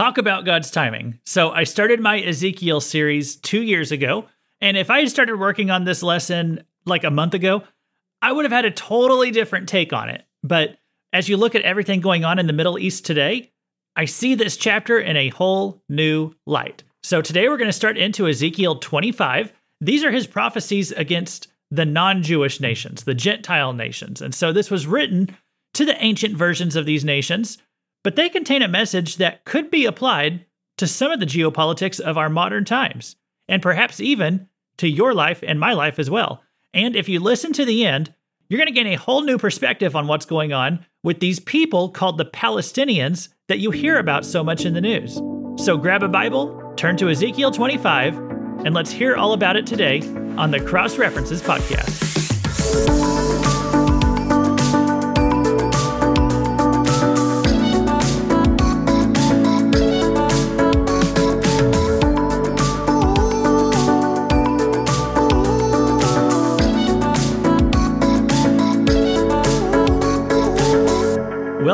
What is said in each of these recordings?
Talk about God's timing. So, I started my Ezekiel series two years ago. And if I had started working on this lesson like a month ago, I would have had a totally different take on it. But as you look at everything going on in the Middle East today, I see this chapter in a whole new light. So today we're going to start into Ezekiel 25. These are his prophecies against the non Jewish nations, the Gentile nations. And so this was written to the ancient versions of these nations, but they contain a message that could be applied to some of the geopolitics of our modern times, and perhaps even to your life and my life as well. And if you listen to the end, you're going to gain a whole new perspective on what's going on with these people called the Palestinians that you hear about so much in the news. So grab a Bible, turn to Ezekiel 25, and let's hear all about it today on the Cross References Podcast.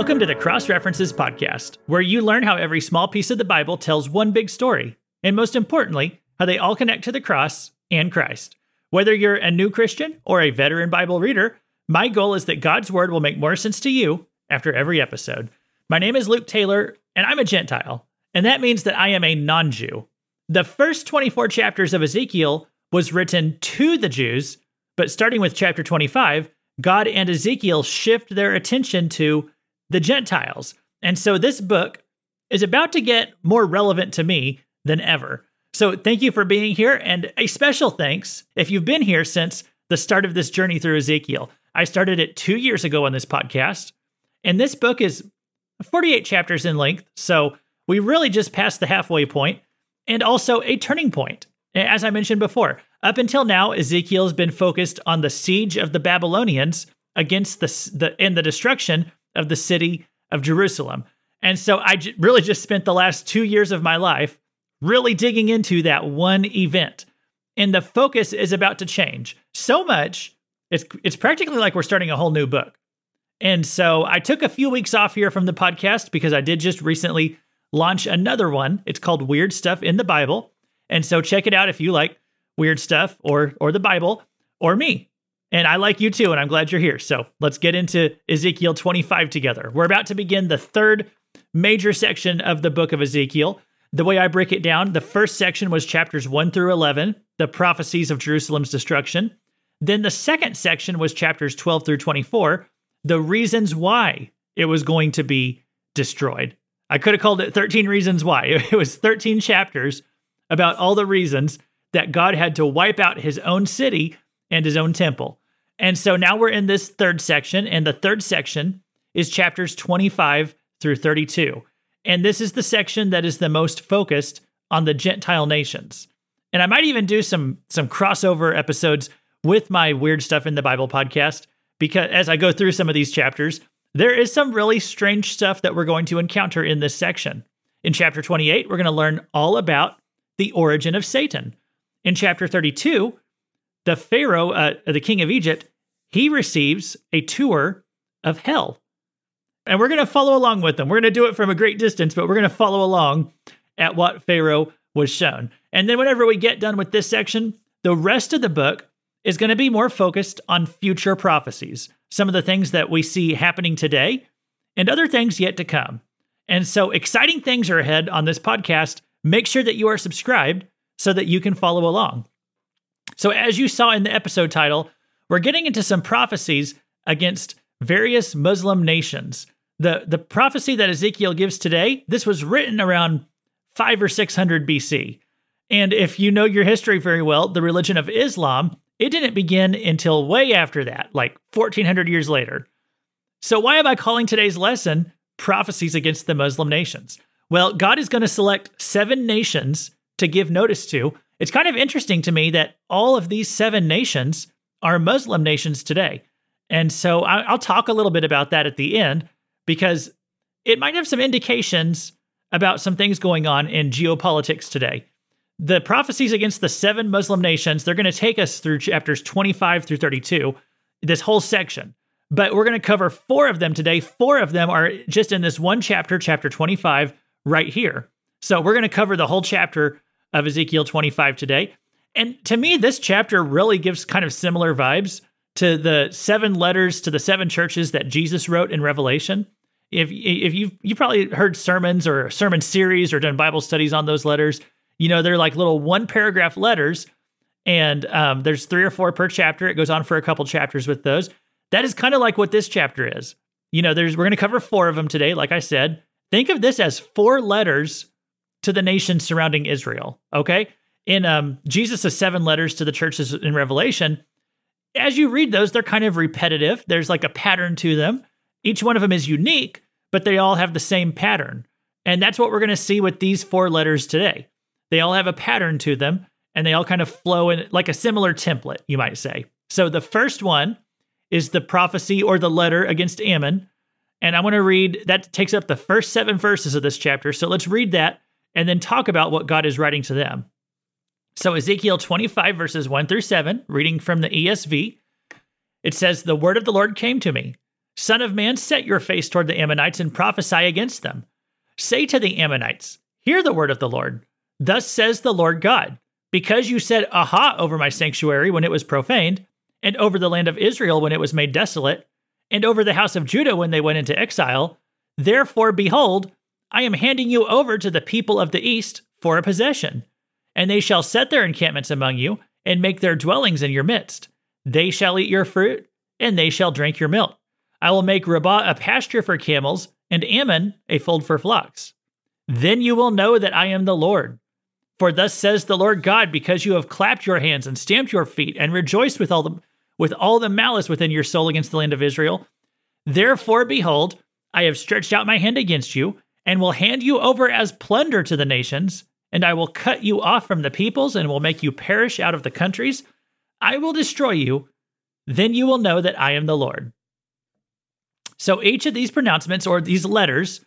Welcome to the Cross References Podcast, where you learn how every small piece of the Bible tells one big story, and most importantly, how they all connect to the cross and Christ. Whether you're a new Christian or a veteran Bible reader, my goal is that God's Word will make more sense to you after every episode. My name is Luke Taylor, and I'm a Gentile, and that means that I am a non Jew. The first 24 chapters of Ezekiel was written to the Jews, but starting with chapter 25, God and Ezekiel shift their attention to the Gentiles. And so this book is about to get more relevant to me than ever. So thank you for being here. And a special thanks if you've been here since the start of this journey through Ezekiel. I started it two years ago on this podcast. And this book is 48 chapters in length. So we really just passed the halfway point and also a turning point. As I mentioned before, up until now, Ezekiel has been focused on the siege of the Babylonians against the, the and the destruction of the city of Jerusalem. And so I j- really just spent the last two years of my life really digging into that one event. And the focus is about to change so much, it's, it's practically like we're starting a whole new book. And so I took a few weeks off here from the podcast because I did just recently launch another one. It's called Weird Stuff in the Bible. And so check it out if you like weird stuff or or the Bible or me. And I like you too, and I'm glad you're here. So let's get into Ezekiel 25 together. We're about to begin the third major section of the book of Ezekiel. The way I break it down, the first section was chapters 1 through 11, the prophecies of Jerusalem's destruction. Then the second section was chapters 12 through 24, the reasons why it was going to be destroyed. I could have called it 13 Reasons Why. It was 13 chapters about all the reasons that God had to wipe out his own city and his own temple. And so now we're in this third section, and the third section is chapters 25 through 32. And this is the section that is the most focused on the Gentile nations. And I might even do some some crossover episodes with my weird stuff in the Bible podcast because as I go through some of these chapters, there is some really strange stuff that we're going to encounter in this section. In chapter 28, we're going to learn all about the origin of Satan. In chapter 32, the Pharaoh, uh, the king of Egypt, he receives a tour of hell. And we're going to follow along with them. We're going to do it from a great distance, but we're going to follow along at what Pharaoh was shown. And then, whenever we get done with this section, the rest of the book is going to be more focused on future prophecies, some of the things that we see happening today, and other things yet to come. And so, exciting things are ahead on this podcast. Make sure that you are subscribed so that you can follow along. So, as you saw in the episode title, we're getting into some prophecies against various Muslim nations. The, the prophecy that Ezekiel gives today, this was written around 5 or 600 BC. And if you know your history very well, the religion of Islam, it didn't begin until way after that, like 1400 years later. So, why am I calling today's lesson Prophecies Against the Muslim Nations? Well, God is going to select seven nations to give notice to it's kind of interesting to me that all of these seven nations are Muslim nations today. And so I'll talk a little bit about that at the end because it might have some indications about some things going on in geopolitics today. The prophecies against the seven Muslim nations, they're going to take us through chapters 25 through 32, this whole section. But we're going to cover four of them today. Four of them are just in this one chapter, chapter 25, right here. So we're going to cover the whole chapter of Ezekiel 25 today. And to me, this chapter really gives kind of similar vibes to the seven letters to the seven churches that Jesus wrote in Revelation. If if you you probably heard sermons or sermon series or done Bible studies on those letters, you know they're like little one paragraph letters, and um, there's three or four per chapter. It goes on for a couple chapters with those. That is kind of like what this chapter is. You know, there's we're going to cover four of them today. Like I said, think of this as four letters to the nations surrounding Israel. Okay, in um, Jesus' seven letters to the churches in Revelation, as you read those, they're kind of repetitive. There's like a pattern to them. Each one of them is unique, but they all have the same pattern. And that's what we're going to see with these four letters today. They all have a pattern to them and they all kind of flow in like a similar template, you might say. So the first one is the prophecy or the letter against Ammon. And I want to read that takes up the first seven verses of this chapter. So let's read that and then talk about what God is writing to them. So, Ezekiel 25, verses 1 through 7, reading from the ESV, it says, The word of the Lord came to me Son of man, set your face toward the Ammonites and prophesy against them. Say to the Ammonites, Hear the word of the Lord. Thus says the Lord God, because you said, Aha, over my sanctuary when it was profaned, and over the land of Israel when it was made desolate, and over the house of Judah when they went into exile, therefore, behold, I am handing you over to the people of the east for a possession and they shall set their encampments among you, and make their dwellings in your midst. They shall eat your fruit, and they shall drink your milk. I will make Rabbah a pasture for camels, and Ammon a fold for flocks. Then you will know that I am the Lord. For thus says the Lord God, because you have clapped your hands and stamped your feet and rejoiced with all the with all the malice within your soul against the land of Israel. Therefore, behold, I have stretched out my hand against you, and will hand you over as plunder to the nations, and I will cut you off from the peoples and will make you perish out of the countries. I will destroy you. Then you will know that I am the Lord. So each of these pronouncements or these letters,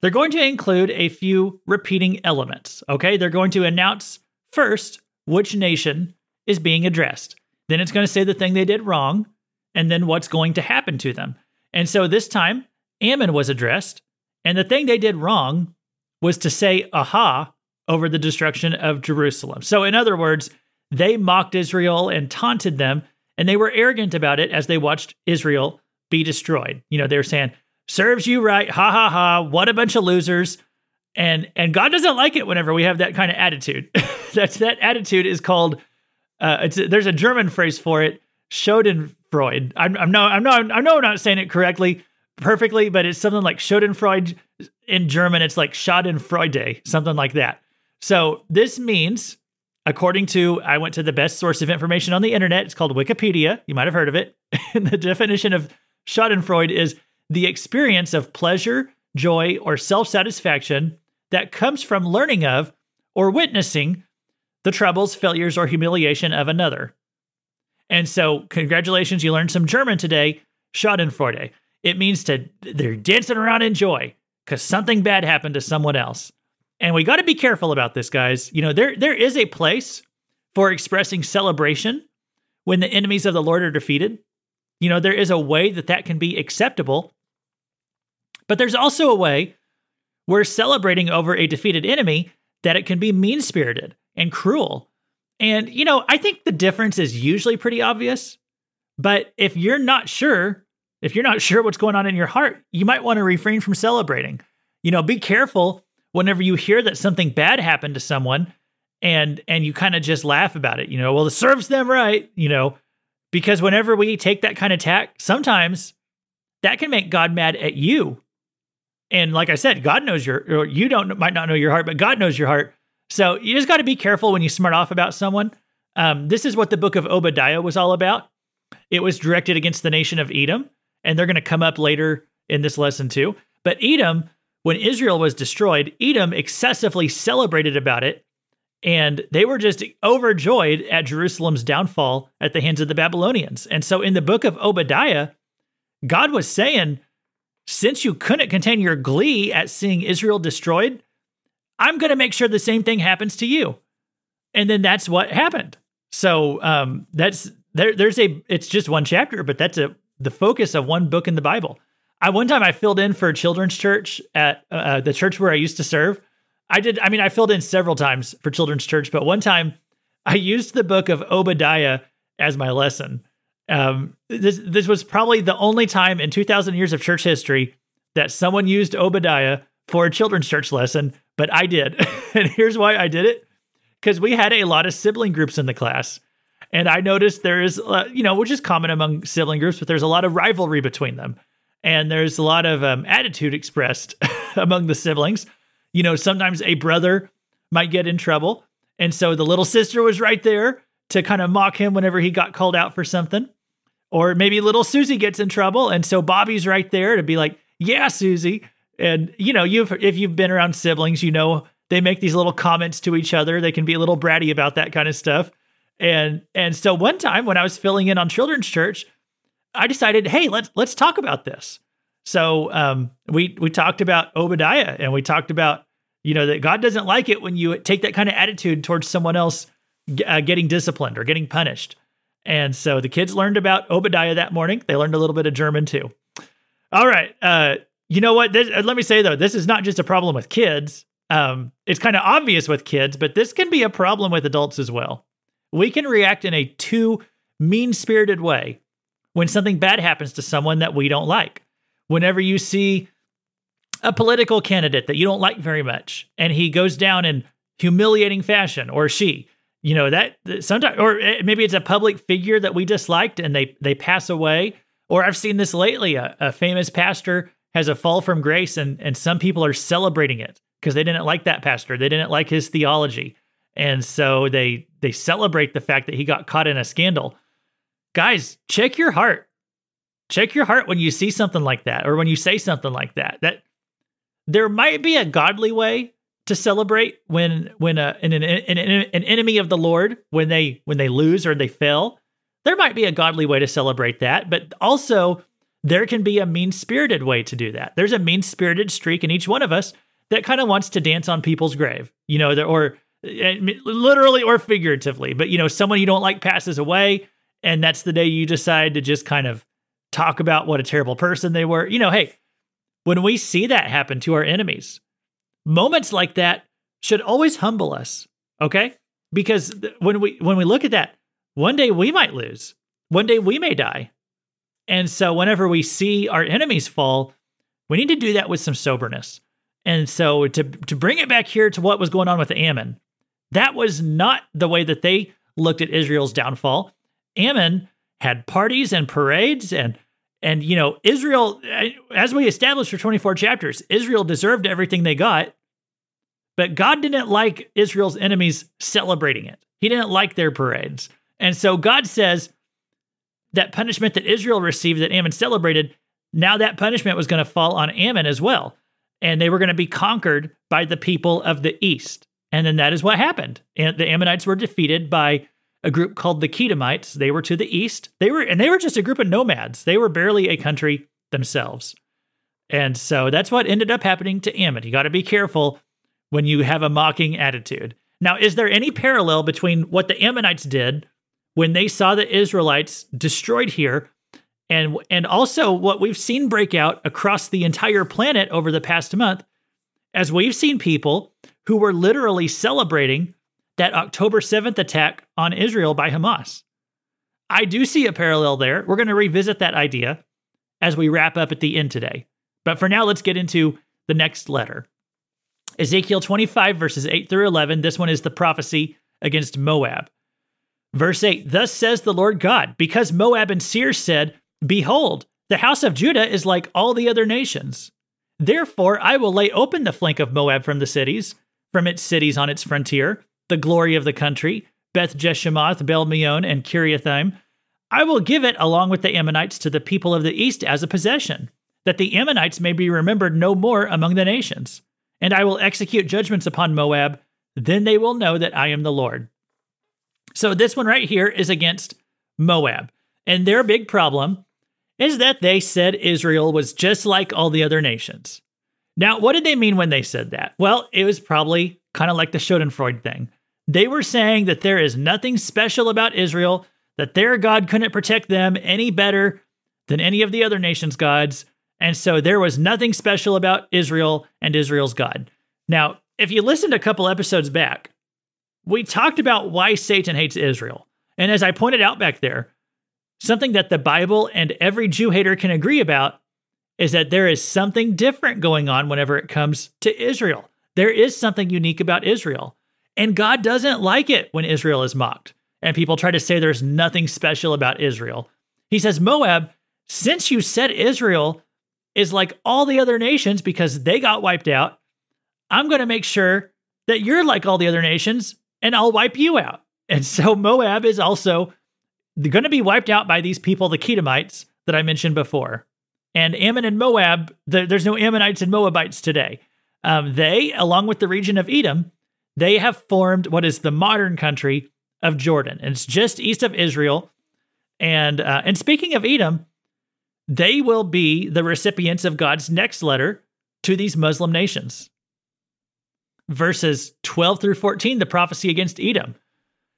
they're going to include a few repeating elements. Okay. They're going to announce first which nation is being addressed. Then it's going to say the thing they did wrong and then what's going to happen to them. And so this time, Ammon was addressed, and the thing they did wrong was to say aha over the destruction of Jerusalem. So, in other words, they mocked Israel and taunted them, and they were arrogant about it as they watched Israel be destroyed. You know, they were saying, serves you right, ha ha ha, what a bunch of losers. And and God doesn't like it whenever we have that kind of attitude. That's that attitude is called uh, there's a German phrase for it, Schadenfreude. I'm, I'm no I'm not I know I'm not saying it correctly perfectly, but it's something like Schadenfreude in German. It's like Schadenfreude, something like that. So this means, according to, I went to the best source of information on the internet. It's called Wikipedia. You might have heard of it. and the definition of Schadenfreude is the experience of pleasure, joy, or self satisfaction that comes from learning of or witnessing the troubles, failures, or humiliation of another. And so, congratulations, you learned some German today. Schadenfreude. It means to they're dancing around in joy because something bad happened to someone else. And we got to be careful about this, guys. You know, there there is a place for expressing celebration when the enemies of the Lord are defeated. You know, there is a way that that can be acceptable. But there's also a way where celebrating over a defeated enemy that it can be mean-spirited and cruel. And you know, I think the difference is usually pretty obvious. But if you're not sure, if you're not sure what's going on in your heart, you might want to refrain from celebrating. You know, be careful whenever you hear that something bad happened to someone and and you kind of just laugh about it, you know, well, it serves them right, you know, because whenever we take that kind of tack, sometimes that can make God mad at you. And like I said, God knows your, you don't might not know your heart, but God knows your heart. So you just got to be careful when you smart off about someone. Um, this is what the book of Obadiah was all about. It was directed against the nation of Edom, and they're going to come up later in this lesson too. But Edom when Israel was destroyed, Edom excessively celebrated about it, and they were just overjoyed at Jerusalem's downfall at the hands of the Babylonians. And so in the book of Obadiah, God was saying, since you couldn't contain your glee at seeing Israel destroyed, I'm going to make sure the same thing happens to you. And then that's what happened. So um, that's there. There's a. It's just one chapter, but that's a the focus of one book in the Bible. I one time I filled in for a children's church at uh, uh, the church where I used to serve. I did. I mean, I filled in several times for children's church, but one time I used the book of Obadiah as my lesson. Um, this this was probably the only time in 2,000 years of church history that someone used Obadiah for a children's church lesson, but I did. and here's why I did it because we had a lot of sibling groups in the class. And I noticed there is, uh, you know, which is common among sibling groups, but there's a lot of rivalry between them. And there's a lot of um, attitude expressed among the siblings. You know, sometimes a brother might get in trouble. And so the little sister was right there to kind of mock him whenever he got called out for something. Or maybe little Susie gets in trouble. And so Bobby's right there to be like, yeah, Susie. And, you know, you've, if you've been around siblings, you know, they make these little comments to each other. They can be a little bratty about that kind of stuff. And and so one time when I was filling in on children's church, I decided, hey, let's let's talk about this. So um, we we talked about Obadiah and we talked about you know that God doesn't like it when you take that kind of attitude towards someone else uh, getting disciplined or getting punished. And so the kids learned about Obadiah that morning. They learned a little bit of German too. All right, uh, you know what? This, uh, let me say though, this is not just a problem with kids. Um, it's kind of obvious with kids, but this can be a problem with adults as well. We can react in a too mean spirited way when something bad happens to someone that we don't like. Whenever you see a political candidate that you don't like very much and he goes down in humiliating fashion or she, you know, that sometimes, or eh, maybe it's a public figure that we disliked and they, they pass away. Or I've seen this lately a, a famous pastor has a fall from grace and, and some people are celebrating it because they didn't like that pastor. They didn't like his theology. And so they they celebrate the fact that he got caught in a scandal. Guys, check your heart. Check your heart when you see something like that or when you say something like that. That there might be a godly way to celebrate when when a, an, an, an, an enemy of the Lord when they when they lose or they fail. There might be a godly way to celebrate that, but also there can be a mean-spirited way to do that. There's a mean-spirited streak in each one of us that kind of wants to dance on people's grave, you know, or literally or figuratively. But you know, someone you don't like passes away, and that's the day you decide to just kind of talk about what a terrible person they were. You know, hey, when we see that happen to our enemies, moments like that should always humble us. Okay, because when we when we look at that, one day we might lose, one day we may die, and so whenever we see our enemies fall, we need to do that with some soberness. And so to to bring it back here to what was going on with Ammon, that was not the way that they looked at Israel's downfall. Ammon had parties and parades and and you know Israel eh, as we established for 24 chapters Israel deserved everything they got but God didn't like Israel's enemies celebrating it. He didn't like their parades. And so God says that punishment that Israel received that Ammon celebrated, now that punishment was going to fall on Ammon as well. And they were going to be conquered by the people of the east. And then that is what happened. And the Ammonites were defeated by a group called the Kedemites. They were to the east. They were and they were just a group of nomads. They were barely a country themselves. And so that's what ended up happening to Ammon. You got to be careful when you have a mocking attitude. Now, is there any parallel between what the Ammonites did when they saw the Israelites destroyed here and and also what we've seen break out across the entire planet over the past month as we've seen people who were literally celebrating that October 7th attack on Israel by Hamas. I do see a parallel there. We're going to revisit that idea as we wrap up at the end today. But for now, let's get into the next letter. Ezekiel 25, verses 8 through 11. This one is the prophecy against Moab. Verse 8 Thus says the Lord God, because Moab and Seir said, Behold, the house of Judah is like all the other nations. Therefore, I will lay open the flank of Moab from the cities, from its cities on its frontier, the glory of the country, Beth Jeshimoth, Baal Meon, and Kiriathaim. I will give it along with the Ammonites to the people of the east as a possession, that the Ammonites may be remembered no more among the nations. And I will execute judgments upon Moab, then they will know that I am the Lord. So this one right here is against Moab. And their big problem is that they said Israel was just like all the other nations. Now, what did they mean when they said that? Well, it was probably kind of like the Schadenfreude thing. They were saying that there is nothing special about Israel, that their God couldn't protect them any better than any of the other nations' gods. And so there was nothing special about Israel and Israel's God. Now, if you listened a couple episodes back, we talked about why Satan hates Israel. And as I pointed out back there, something that the Bible and every Jew hater can agree about is that there is something different going on whenever it comes to Israel. There is something unique about Israel. And God doesn't like it when Israel is mocked. And people try to say there's nothing special about Israel. He says, Moab, since you said Israel is like all the other nations because they got wiped out, I'm going to make sure that you're like all the other nations and I'll wipe you out. And so Moab is also going to be wiped out by these people, the Kedemites that I mentioned before. And Ammon and Moab, the, there's no Ammonites and Moabites today. Um, they, along with the region of Edom, they have formed what is the modern country of Jordan. And it's just east of Israel. And uh, and speaking of Edom, they will be the recipients of God's next letter to these Muslim nations. Verses 12 through 14, the prophecy against Edom.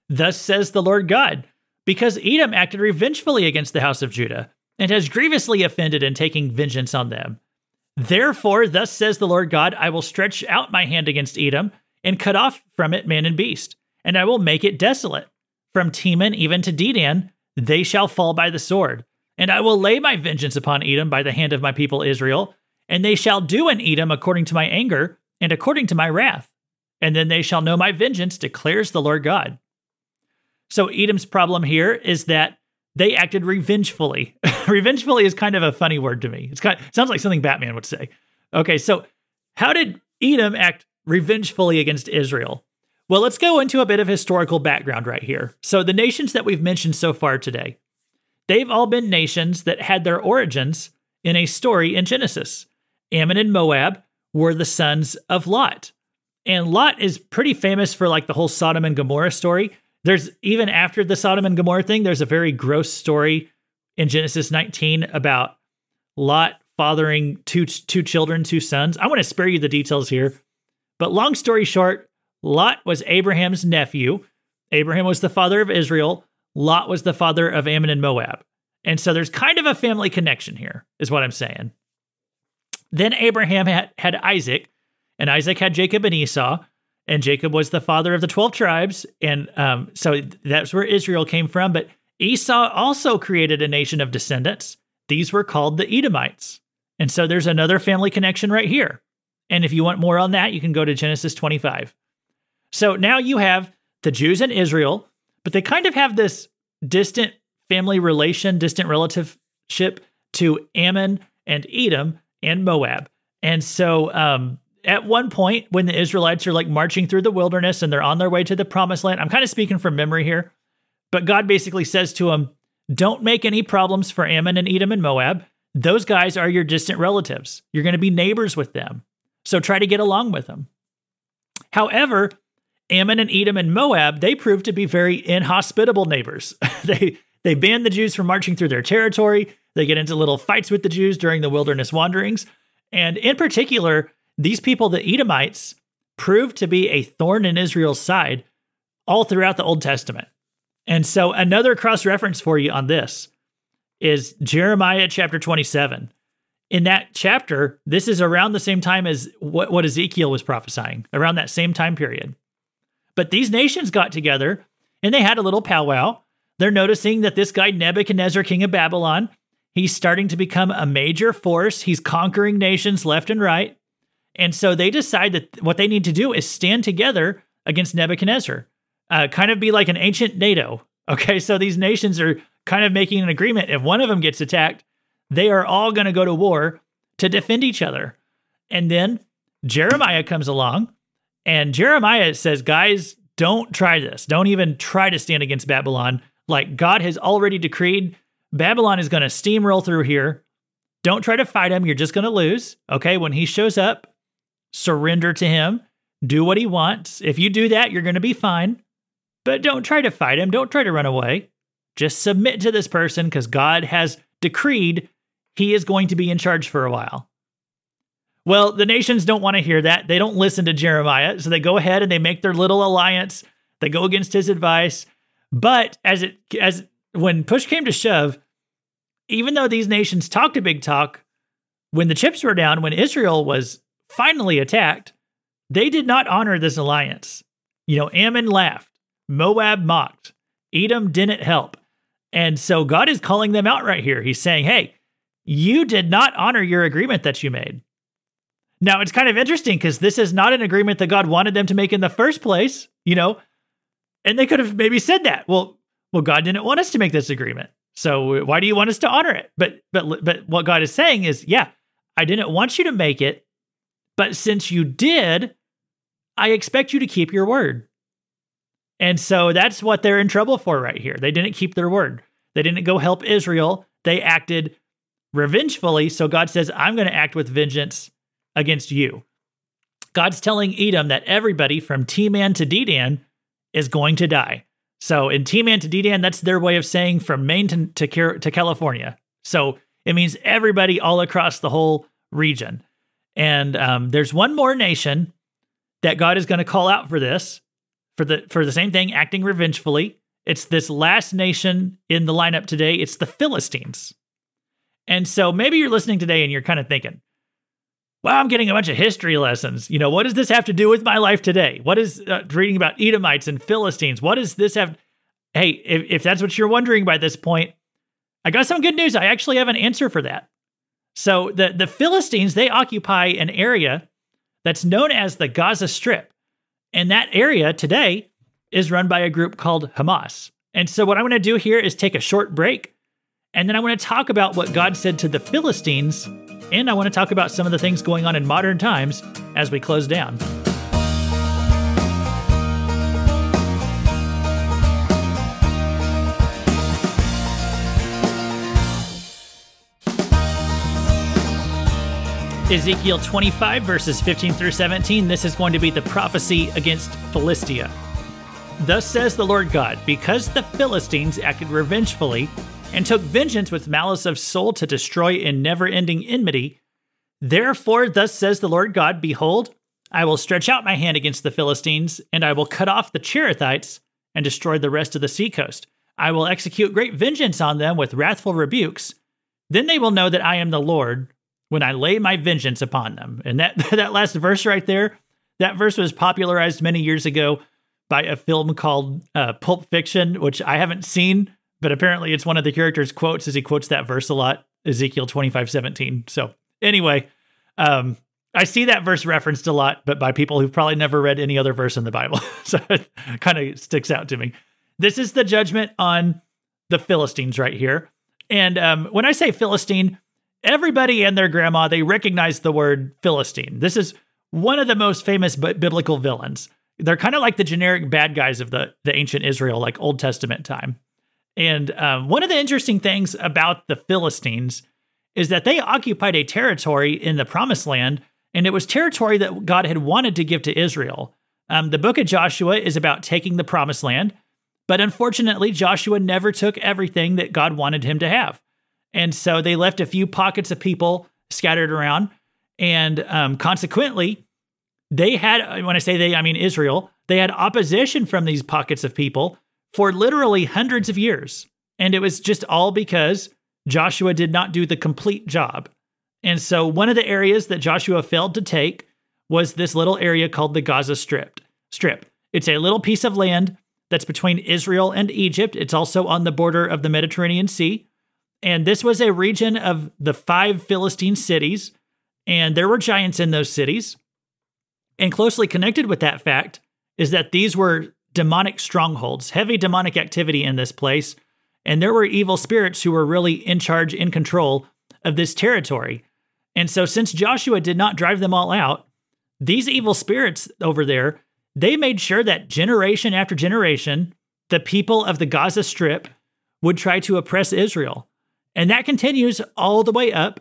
Thus says the Lord God, because Edom acted revengefully against the house of Judah, and has grievously offended in taking vengeance on them. Therefore, thus says the Lord God, I will stretch out my hand against Edom, and cut off from it man and beast, and I will make it desolate. From Teman even to Dedan, they shall fall by the sword. And I will lay my vengeance upon Edom by the hand of my people Israel, and they shall do in Edom according to my anger and according to my wrath. And then they shall know my vengeance, declares the Lord God. So Edom's problem here is that they acted revengefully. revengefully is kind of a funny word to me. It's kind of, it sounds like something Batman would say. Okay, so how did Edom act revengefully against Israel? Well, let's go into a bit of historical background right here. So the nations that we've mentioned so far today, they've all been nations that had their origins in a story in Genesis. Ammon and Moab were the sons of Lot. And Lot is pretty famous for like the whole Sodom and Gomorrah story. There's even after the Sodom and Gomorrah thing, there's a very gross story in Genesis 19 about Lot fathering two two children, two sons. I want to spare you the details here. But long story short, Lot was Abraham's nephew. Abraham was the father of Israel. Lot was the father of Ammon and Moab. And so there's kind of a family connection here, is what I'm saying. Then Abraham had, had Isaac, and Isaac had Jacob and Esau, and Jacob was the father of the 12 tribes. And um, so that's where Israel came from. But Esau also created a nation of descendants. These were called the Edomites. And so there's another family connection right here. And if you want more on that, you can go to Genesis 25. So now you have the Jews in Israel, but they kind of have this distant family relation, distant relativeship to Ammon and Edom and Moab. And so um, at one point, when the Israelites are like marching through the wilderness and they're on their way to the promised land, I'm kind of speaking from memory here, but God basically says to them, Don't make any problems for Ammon and Edom and Moab. Those guys are your distant relatives. You're going to be neighbors with them. So try to get along with them. However, Ammon and Edom and Moab, they proved to be very inhospitable neighbors. they they banned the Jews from marching through their territory. They get into little fights with the Jews during the wilderness wanderings. And in particular, these people, the Edomites, proved to be a thorn in Israel's side all throughout the Old Testament. And so, another cross reference for you on this is Jeremiah chapter 27. In that chapter, this is around the same time as what, what Ezekiel was prophesying, around that same time period. But these nations got together and they had a little powwow. They're noticing that this guy, Nebuchadnezzar, king of Babylon, he's starting to become a major force. He's conquering nations left and right. And so they decide that what they need to do is stand together against Nebuchadnezzar, uh, kind of be like an ancient NATO. Okay, so these nations are kind of making an agreement. If one of them gets attacked, they are all going to go to war to defend each other. And then Jeremiah comes along, and Jeremiah says, Guys, don't try this. Don't even try to stand against Babylon. Like God has already decreed, Babylon is going to steamroll through here. Don't try to fight him. You're just going to lose. Okay, when he shows up, surrender to him, do what he wants. If you do that, you're going to be fine. But don't try to fight him, don't try to run away. Just submit to this person because God has decreed he is going to be in charge for a while. Well, the nations don't want to hear that. They don't listen to Jeremiah. So they go ahead and they make their little alliance. They go against his advice. But as it as when push came to shove, even though these nations talked a big talk, when the chips were down, when Israel was finally attacked, they did not honor this alliance. You know, Ammon laughed, Moab mocked, Edom didn't help. And so God is calling them out right here. He's saying, hey, you did not honor your agreement that you made. Now, it's kind of interesting because this is not an agreement that God wanted them to make in the first place, you know, and they could have maybe said that. Well, well, God didn't want us to make this agreement. So why do you want us to honor it? But but but what God is saying is, yeah, I didn't want you to make it, but since you did, I expect you to keep your word. And so that's what they're in trouble for right here. They didn't keep their word. They didn't go help Israel. They acted revengefully. So God says, I'm going to act with vengeance against you. God's telling Edom that everybody from Teman to Dedan is going to die. So in Teman to Dedan, that's their way of saying from Maine to, to, to California. So it means everybody all across the whole region. And um, there's one more nation that God is going to call out for this, for the for the same thing, acting revengefully. It's this last nation in the lineup today. It's the Philistines. And so maybe you're listening today and you're kind of thinking, "Well, I'm getting a bunch of history lessons. You know, what does this have to do with my life today? What is uh, reading about Edomites and Philistines? What does this have? Hey, if, if that's what you're wondering by this point, I got some good news. I actually have an answer for that. So the, the Philistines, they occupy an area that's known as the Gaza Strip. And that area today is run by a group called Hamas. And so what I'm going to do here is take a short break. And then I want to talk about what God said to the Philistines and I want to talk about some of the things going on in modern times as we close down. Ezekiel 25, verses 15 through 17. This is going to be the prophecy against Philistia. Thus says the Lord God, because the Philistines acted revengefully and took vengeance with malice of soul to destroy in never ending enmity. Therefore, thus says the Lord God Behold, I will stretch out my hand against the Philistines, and I will cut off the Cherethites and destroy the rest of the seacoast. I will execute great vengeance on them with wrathful rebukes. Then they will know that I am the Lord when I lay my vengeance upon them. And that, that last verse right there, that verse was popularized many years ago by a film called uh, Pulp Fiction, which I haven't seen, but apparently it's one of the characters' quotes as he quotes that verse a lot, Ezekiel 25 17. So, anyway, um, I see that verse referenced a lot, but by people who've probably never read any other verse in the Bible. so it kind of sticks out to me. This is the judgment on the Philistines right here. And um, when I say Philistine, everybody and their grandma, they recognize the word Philistine. This is one of the most famous biblical villains. They're kind of like the generic bad guys of the, the ancient Israel, like Old Testament time. And um, one of the interesting things about the Philistines is that they occupied a territory in the promised land, and it was territory that God had wanted to give to Israel. Um, the book of Joshua is about taking the promised land, but unfortunately, Joshua never took everything that God wanted him to have. And so they left a few pockets of people scattered around. And um, consequently, they had, when I say they, I mean Israel, they had opposition from these pockets of people for literally hundreds of years. And it was just all because Joshua did not do the complete job. And so one of the areas that Joshua failed to take was this little area called the Gaza Strip. Strip. It's a little piece of land that's between Israel and Egypt. It's also on the border of the Mediterranean Sea. And this was a region of the five Philistine cities, and there were giants in those cities. And closely connected with that fact is that these were demonic strongholds, heavy demonic activity in this place. And there were evil spirits who were really in charge, in control of this territory. And so, since Joshua did not drive them all out, these evil spirits over there, they made sure that generation after generation, the people of the Gaza Strip would try to oppress Israel. And that continues all the way up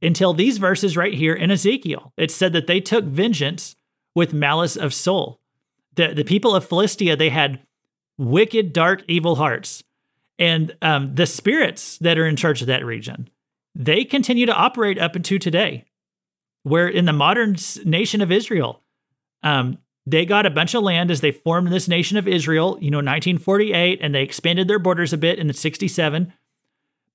until these verses right here in Ezekiel. It said that they took vengeance with malice of soul. The, the people of Philistia, they had wicked, dark, evil hearts. And um, the spirits that are in charge of that region, they continue to operate up into today. Where in the modern nation of Israel, um, they got a bunch of land as they formed this nation of Israel, you know, 1948, and they expanded their borders a bit in the 67.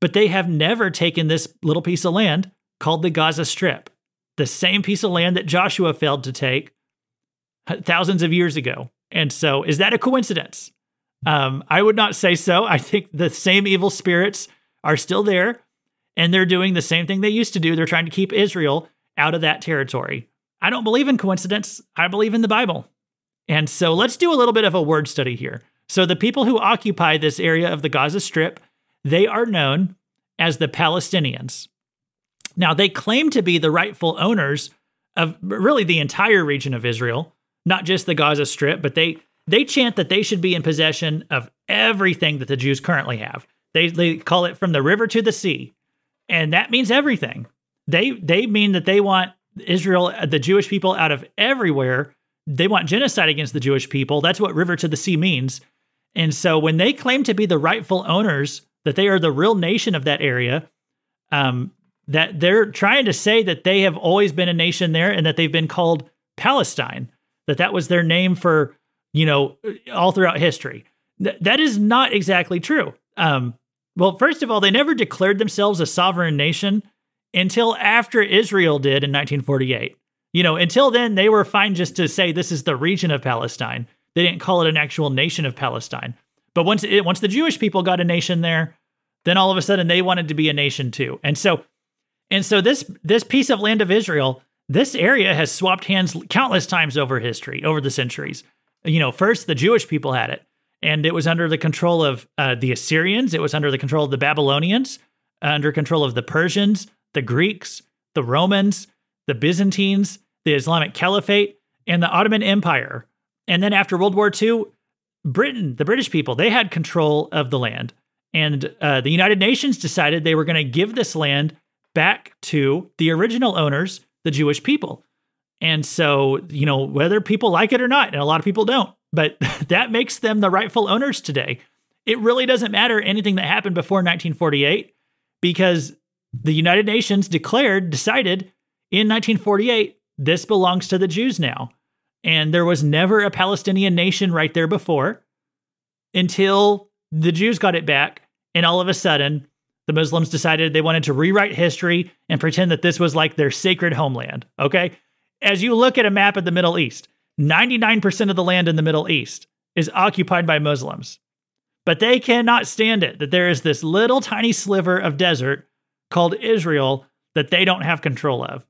But they have never taken this little piece of land called the Gaza Strip, the same piece of land that Joshua failed to take. thousands of years ago. And so, is that a coincidence? Um, I would not say so. I think the same evil spirits are still there and they're doing the same thing they used to do. They're trying to keep Israel out of that territory. I don't believe in coincidence. I believe in the Bible. And so let's do a little bit of a word study here. So the people who occupy this area of the Gaza Strip, they are known as the Palestinians. Now, they claim to be the rightful owners of really the entire region of Israel, not just the Gaza Strip, but they they chant that they should be in possession of everything that the Jews currently have. They they call it from the river to the sea. And that means everything. They they mean that they want Israel the Jewish people out of everywhere. They want genocide against the Jewish people. That's what river to the sea means. And so when they claim to be the rightful owners, that they are the real nation of that area, um, that they're trying to say that they have always been a nation there and that they've been called Palestine, that that was their name for, you know, all throughout history. Th- that is not exactly true. Um, well, first of all, they never declared themselves a sovereign nation until after Israel did in 1948. You know, until then, they were fine just to say this is the region of Palestine. They didn't call it an actual nation of Palestine. But once it, once the Jewish people got a nation there, then all of a sudden they wanted to be a nation too. And so and so this this piece of land of Israel, this area has swapped hands countless times over history, over the centuries. You know, first the Jewish people had it, and it was under the control of uh, the Assyrians. It was under the control of the Babylonians, under control of the Persians, the Greeks, the Romans, the Byzantines, the Islamic Caliphate, and the Ottoman Empire. And then after World War II, Britain, the British people, they had control of the land. And uh, the United Nations decided they were going to give this land back to the original owners, the Jewish people. And so, you know, whether people like it or not, and a lot of people don't, but that makes them the rightful owners today. It really doesn't matter anything that happened before 1948 because the United Nations declared, decided in 1948, this belongs to the Jews now. And there was never a Palestinian nation right there before until the Jews got it back. And all of a sudden, the Muslims decided they wanted to rewrite history and pretend that this was like their sacred homeland. Okay. As you look at a map of the Middle East, 99% of the land in the Middle East is occupied by Muslims. But they cannot stand it that there is this little tiny sliver of desert called Israel that they don't have control of.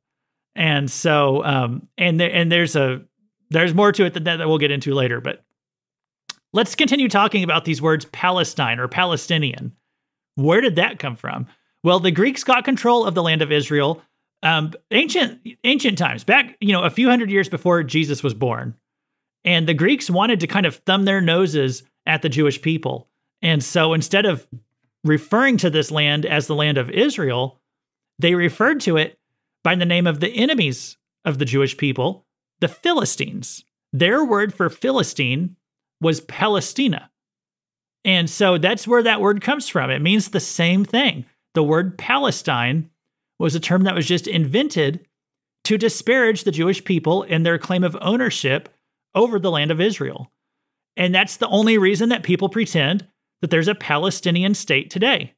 And so, um, and there, and there's a there's more to it than that that we'll get into later. But let's continue talking about these words Palestine or Palestinian. Where did that come from? Well, the Greeks got control of the land of Israel um, ancient ancient times, back you know a few hundred years before Jesus was born, and the Greeks wanted to kind of thumb their noses at the Jewish people, and so instead of referring to this land as the land of Israel, they referred to it by the name of the enemies of the Jewish people, the Philistines. Their word for Philistine was Palestina. And so that's where that word comes from. It means the same thing. The word Palestine was a term that was just invented to disparage the Jewish people and their claim of ownership over the land of Israel. And that's the only reason that people pretend that there's a Palestinian state today.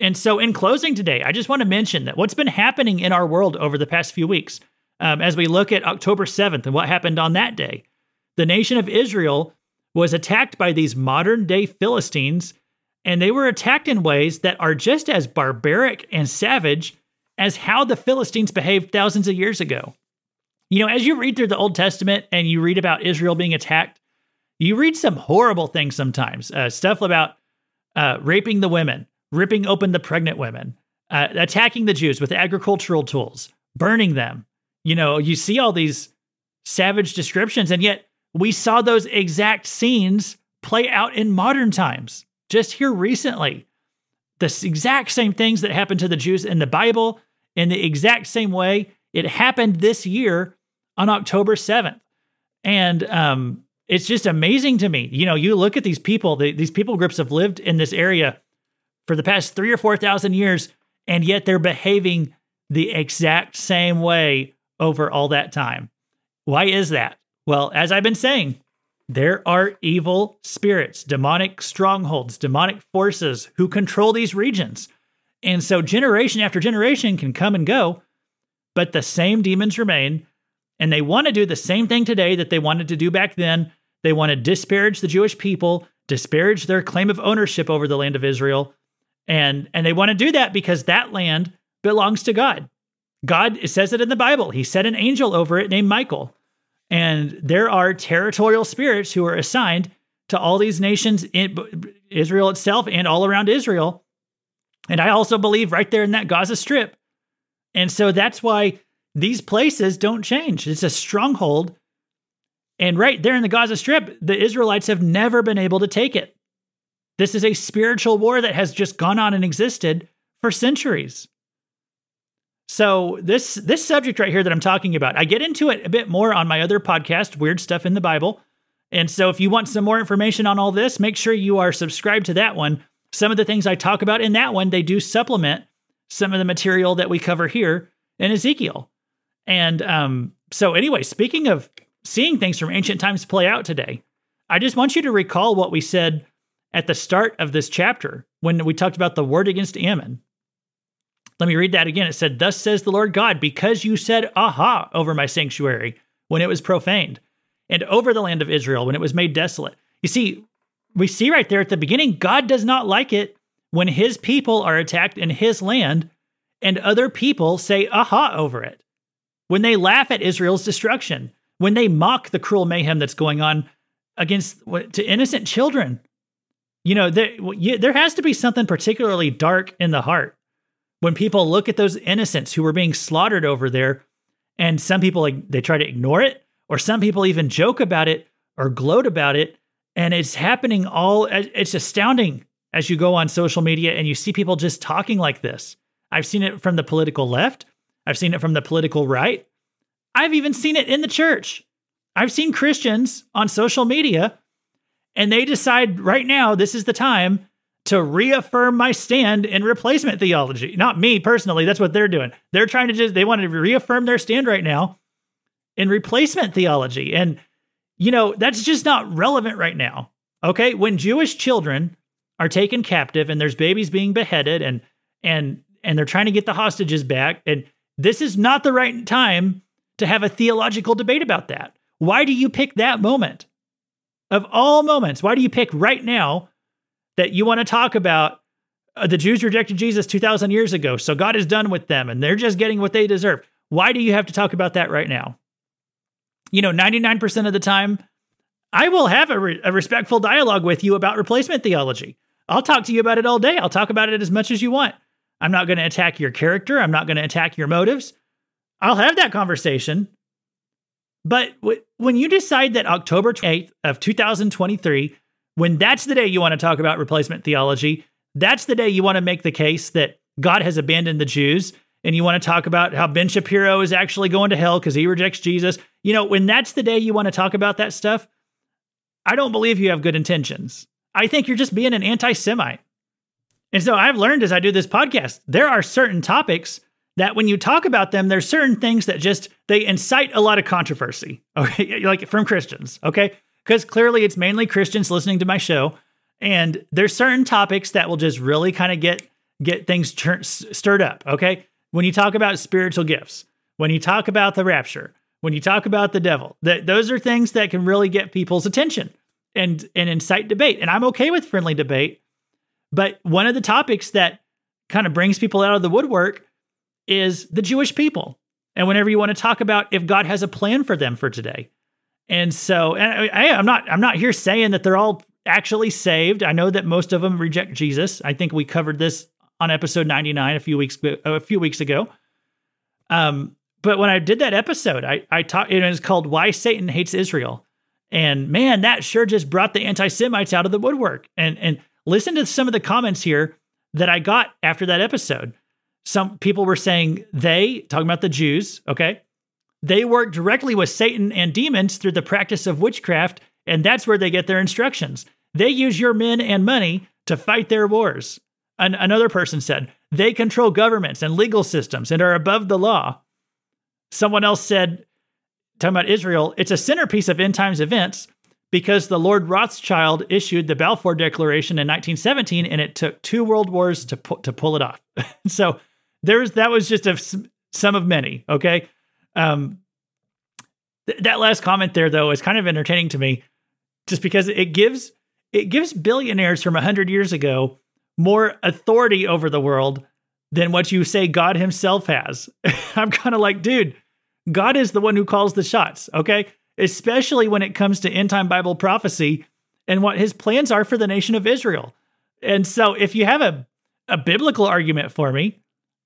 And so, in closing today, I just want to mention that what's been happening in our world over the past few weeks, um, as we look at October 7th and what happened on that day, the nation of Israel was attacked by these modern day Philistines, and they were attacked in ways that are just as barbaric and savage as how the Philistines behaved thousands of years ago. You know, as you read through the Old Testament and you read about Israel being attacked, you read some horrible things sometimes. Uh, stuff about uh, raping the women, ripping open the pregnant women, uh, attacking the Jews with agricultural tools, burning them. You know, you see all these savage descriptions, and yet we saw those exact scenes play out in modern times just here recently. The exact same things that happened to the Jews in the Bible, in the exact same way, it happened this year on October 7th. And um, it's just amazing to me. You know, you look at these people, the, these people groups have lived in this area for the past three or 4,000 years, and yet they're behaving the exact same way over all that time. Why is that? Well, as I've been saying, there are evil spirits, demonic strongholds, demonic forces who control these regions. And so generation after generation can come and go, but the same demons remain And they want to do the same thing today that they wanted to do back then. They want to disparage the Jewish people, disparage their claim of ownership over the land of Israel. And, and they want to do that because that land belongs to God. God says it in the Bible. He set an angel over it named Michael. And there are territorial spirits who are assigned to all these nations in Israel itself and all around Israel. And I also believe right there in that Gaza Strip. And so that's why these places don't change. It's a stronghold. And right there in the Gaza Strip, the Israelites have never been able to take it. This is a spiritual war that has just gone on and existed for centuries. So this this subject right here that I'm talking about, I get into it a bit more on my other podcast, Weird Stuff in the Bible. And so if you want some more information on all this, make sure you are subscribed to that one. Some of the things I talk about in that one, they do supplement some of the material that we cover here in Ezekiel. And um, so anyway, speaking of seeing things from ancient times play out today, I just want you to recall what we said at the start of this chapter when we talked about the word against Ammon. Let me read that again. It said, Thus says the Lord God, because you said, Aha, over my sanctuary when it was profaned, and over the land of Israel when it was made desolate. You see, we see right there at the beginning, God does not like it when his people are attacked in his land and other people say, Aha, over it. When they laugh at Israel's destruction, when they mock the cruel mayhem that's going on against to innocent children. You know, there, there has to be something particularly dark in the heart when people look at those innocents who were being slaughtered over there, and some people like they try to ignore it, or some people even joke about it or gloat about it, and it's happening all. It's astounding as you go on social media and you see people just talking like this. I've seen it from the political left. I've seen it from the political right. I've even seen it in the church. I've seen Christians on social media and they decide right now this is the time to reaffirm my stand in replacement theology. Not me personally, that's what they're doing. They're trying to just, they want to reaffirm their stand right now in replacement theology. And, you know, that's just not relevant right now. Okay. When Jewish children are taken captive and there's babies being beheaded and, and, and they're trying to get the hostages back, and this is not the right time to have a theological debate about that. Why do you pick that moment? Of all moments, why do you pick right now that you want to talk about uh, the Jews rejected Jesus 2,000 years ago, so God is done with them and they're just getting what they deserve. Why do you have to talk about that right now? You know, 99% of the time, I will have a, re- a respectful dialogue with you about replacement theology. I'll talk to you about it all day. I'll talk about it as much as you want. I'm not going to attack your character. I'm not going to attack your motives. I'll have that conversation. But w- when you decide that October 8th of 2023 when that's the day you want to talk about replacement theology, that's the day you want to make the case that God has abandoned the Jews and you want to talk about how Ben Shapiro is actually going to hell because he rejects Jesus. You know, when that's the day you want to talk about that stuff, I don't believe you have good intentions. I think you're just being an anti Semite. And so I've learned as I do this podcast, there are certain topics that when you talk about them, there's certain things that just they incite a lot of controversy. Okay. like from Christians. Okay because clearly it's mainly Christians listening to my show, and there's certain topics that will just really kind of get get things tur- stirred up. Okay, when you talk about spiritual gifts, when you talk about the rapture, when you talk about the devil, that those are things that can really get people's attention and and incite debate. And I'm okay with friendly debate, but one of the topics that kind of brings people out of the woodwork is the Jewish people. And whenever you want to talk about if God has a plan for them for today, and so, and I, I'm not I'm not here saying that they're all actually saved. I know that most of them reject Jesus. I think we covered this on episode 99 a few weeks a few weeks ago. Um, but when I did that episode, I I talked. It was called "Why Satan Hates Israel," and man, that sure just brought the anti-Semites out of the woodwork. And and listen to some of the comments here that I got after that episode. Some people were saying they talking about the Jews. Okay, they work directly with Satan and demons through the practice of witchcraft, and that's where they get their instructions. They use your men and money to fight their wars. An- another person said, they control governments and legal systems and are above the law. Someone else said, talking about Israel, it's a centerpiece of end times events because the Lord Rothschild issued the Balfour Declaration in 1917, and it took two world wars to, pu- to pull it off. so there's that was just a, some of many. Okay, um, Th- that last comment there, though, is kind of entertaining to me, just because it gives it gives billionaires from hundred years ago more authority over the world than what you say God Himself has. I'm kind of like, dude, God is the one who calls the shots. Okay, especially when it comes to end time Bible prophecy and what His plans are for the nation of Israel. And so, if you have a a biblical argument for me,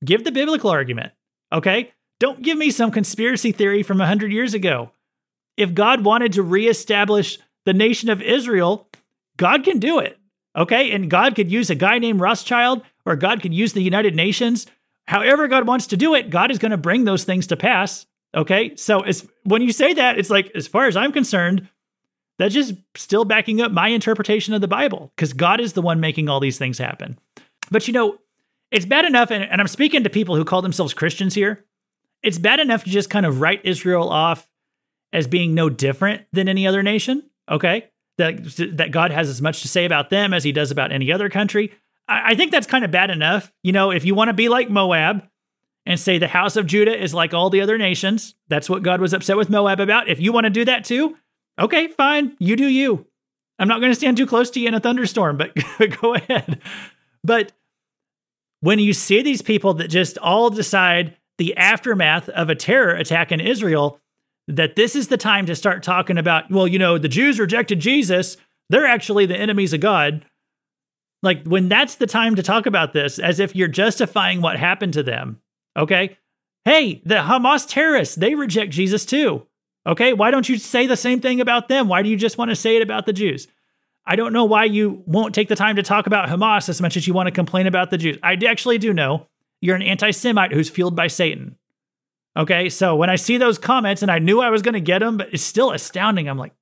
give the biblical argument. Okay. Don't give me some conspiracy theory from 100 years ago. If God wanted to reestablish the nation of Israel, God can do it. Okay. And God could use a guy named Rothschild, or God could use the United Nations. However, God wants to do it, God is going to bring those things to pass. Okay. So it's, when you say that, it's like, as far as I'm concerned, that's just still backing up my interpretation of the Bible because God is the one making all these things happen. But you know, it's bad enough, and, and I'm speaking to people who call themselves Christians here. It's bad enough to just kind of write Israel off as being no different than any other nation. Okay, that that God has as much to say about them as He does about any other country. I, I think that's kind of bad enough. You know, if you want to be like Moab and say the house of Judah is like all the other nations, that's what God was upset with Moab about. If you want to do that too, okay, fine, you do you. I'm not going to stand too close to you in a thunderstorm, but go ahead. But when you see these people that just all decide the aftermath of a terror attack in Israel, that this is the time to start talking about, well, you know, the Jews rejected Jesus. They're actually the enemies of God. Like when that's the time to talk about this, as if you're justifying what happened to them. Okay. Hey, the Hamas terrorists, they reject Jesus too. Okay. Why don't you say the same thing about them? Why do you just want to say it about the Jews? I don't know why you won't take the time to talk about Hamas as much as you want to complain about the Jews. I actually do know you're an anti Semite who's fueled by Satan. Okay, so when I see those comments and I knew I was going to get them, but it's still astounding. I'm like,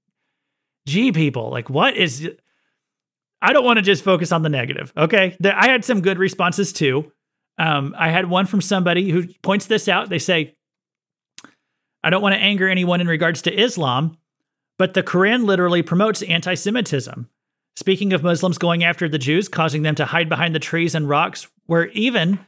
gee, people, like, what is. I don't want to just focus on the negative. Okay, I had some good responses too. Um, I had one from somebody who points this out. They say, I don't want to anger anyone in regards to Islam, but the Quran literally promotes anti Semitism. Speaking of Muslims going after the Jews, causing them to hide behind the trees and rocks, where even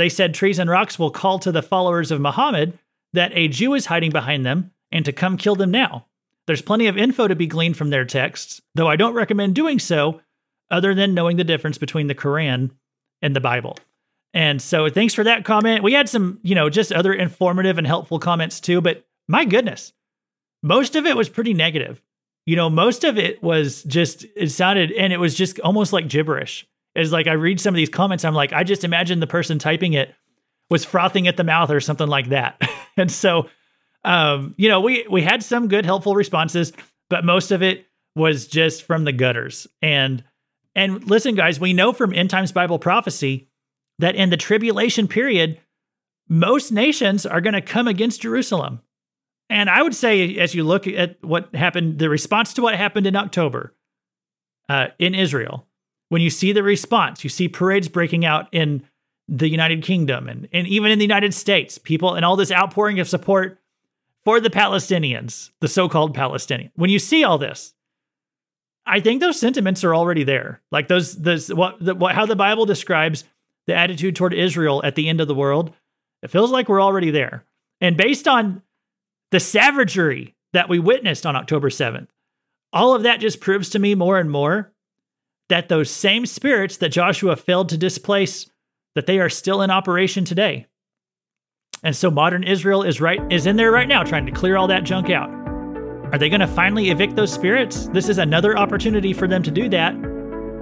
they said trees and rocks will call to the followers of Muhammad that a Jew is hiding behind them and to come kill them now. There's plenty of info to be gleaned from their texts, though I don't recommend doing so other than knowing the difference between the Quran and the Bible. And so thanks for that comment. We had some, you know, just other informative and helpful comments too, but my goodness, most of it was pretty negative. You know, most of it was just, it sounded, and it was just almost like gibberish. It's like I read some of these comments, I'm like, I just imagine the person typing it was frothing at the mouth or something like that. and so, um, you know, we we had some good, helpful responses, but most of it was just from the gutters. And and listen, guys, we know from end times Bible prophecy that in the tribulation period, most nations are going to come against Jerusalem. And I would say, as you look at what happened, the response to what happened in October uh, in Israel, when you see the response, you see parades breaking out in the United Kingdom and, and even in the United States, people and all this outpouring of support for the Palestinians, the so called Palestinians. When you see all this, I think those sentiments are already there. Like those, those what, the, what, how the Bible describes the attitude toward Israel at the end of the world, it feels like we're already there. And based on the savagery that we witnessed on October 7th. All of that just proves to me more and more that those same spirits that Joshua failed to displace that they are still in operation today. And so modern Israel is right is in there right now trying to clear all that junk out. Are they going to finally evict those spirits? This is another opportunity for them to do that.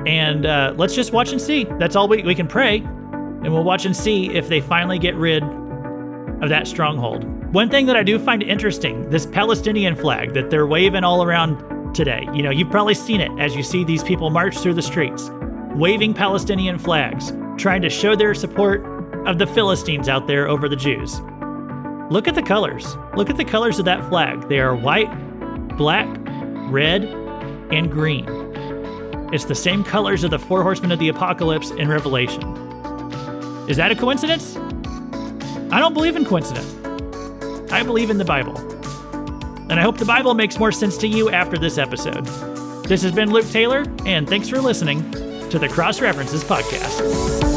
And uh, let's just watch and see. That's all we, we can pray. And we'll watch and see if they finally get rid of that stronghold. One thing that I do find interesting this Palestinian flag that they're waving all around today. You know, you've probably seen it as you see these people march through the streets, waving Palestinian flags, trying to show their support of the Philistines out there over the Jews. Look at the colors. Look at the colors of that flag. They are white, black, red, and green. It's the same colors of the four horsemen of the apocalypse in Revelation. Is that a coincidence? I don't believe in coincidence. I believe in the Bible. And I hope the Bible makes more sense to you after this episode. This has been Luke Taylor, and thanks for listening to the Cross References Podcast.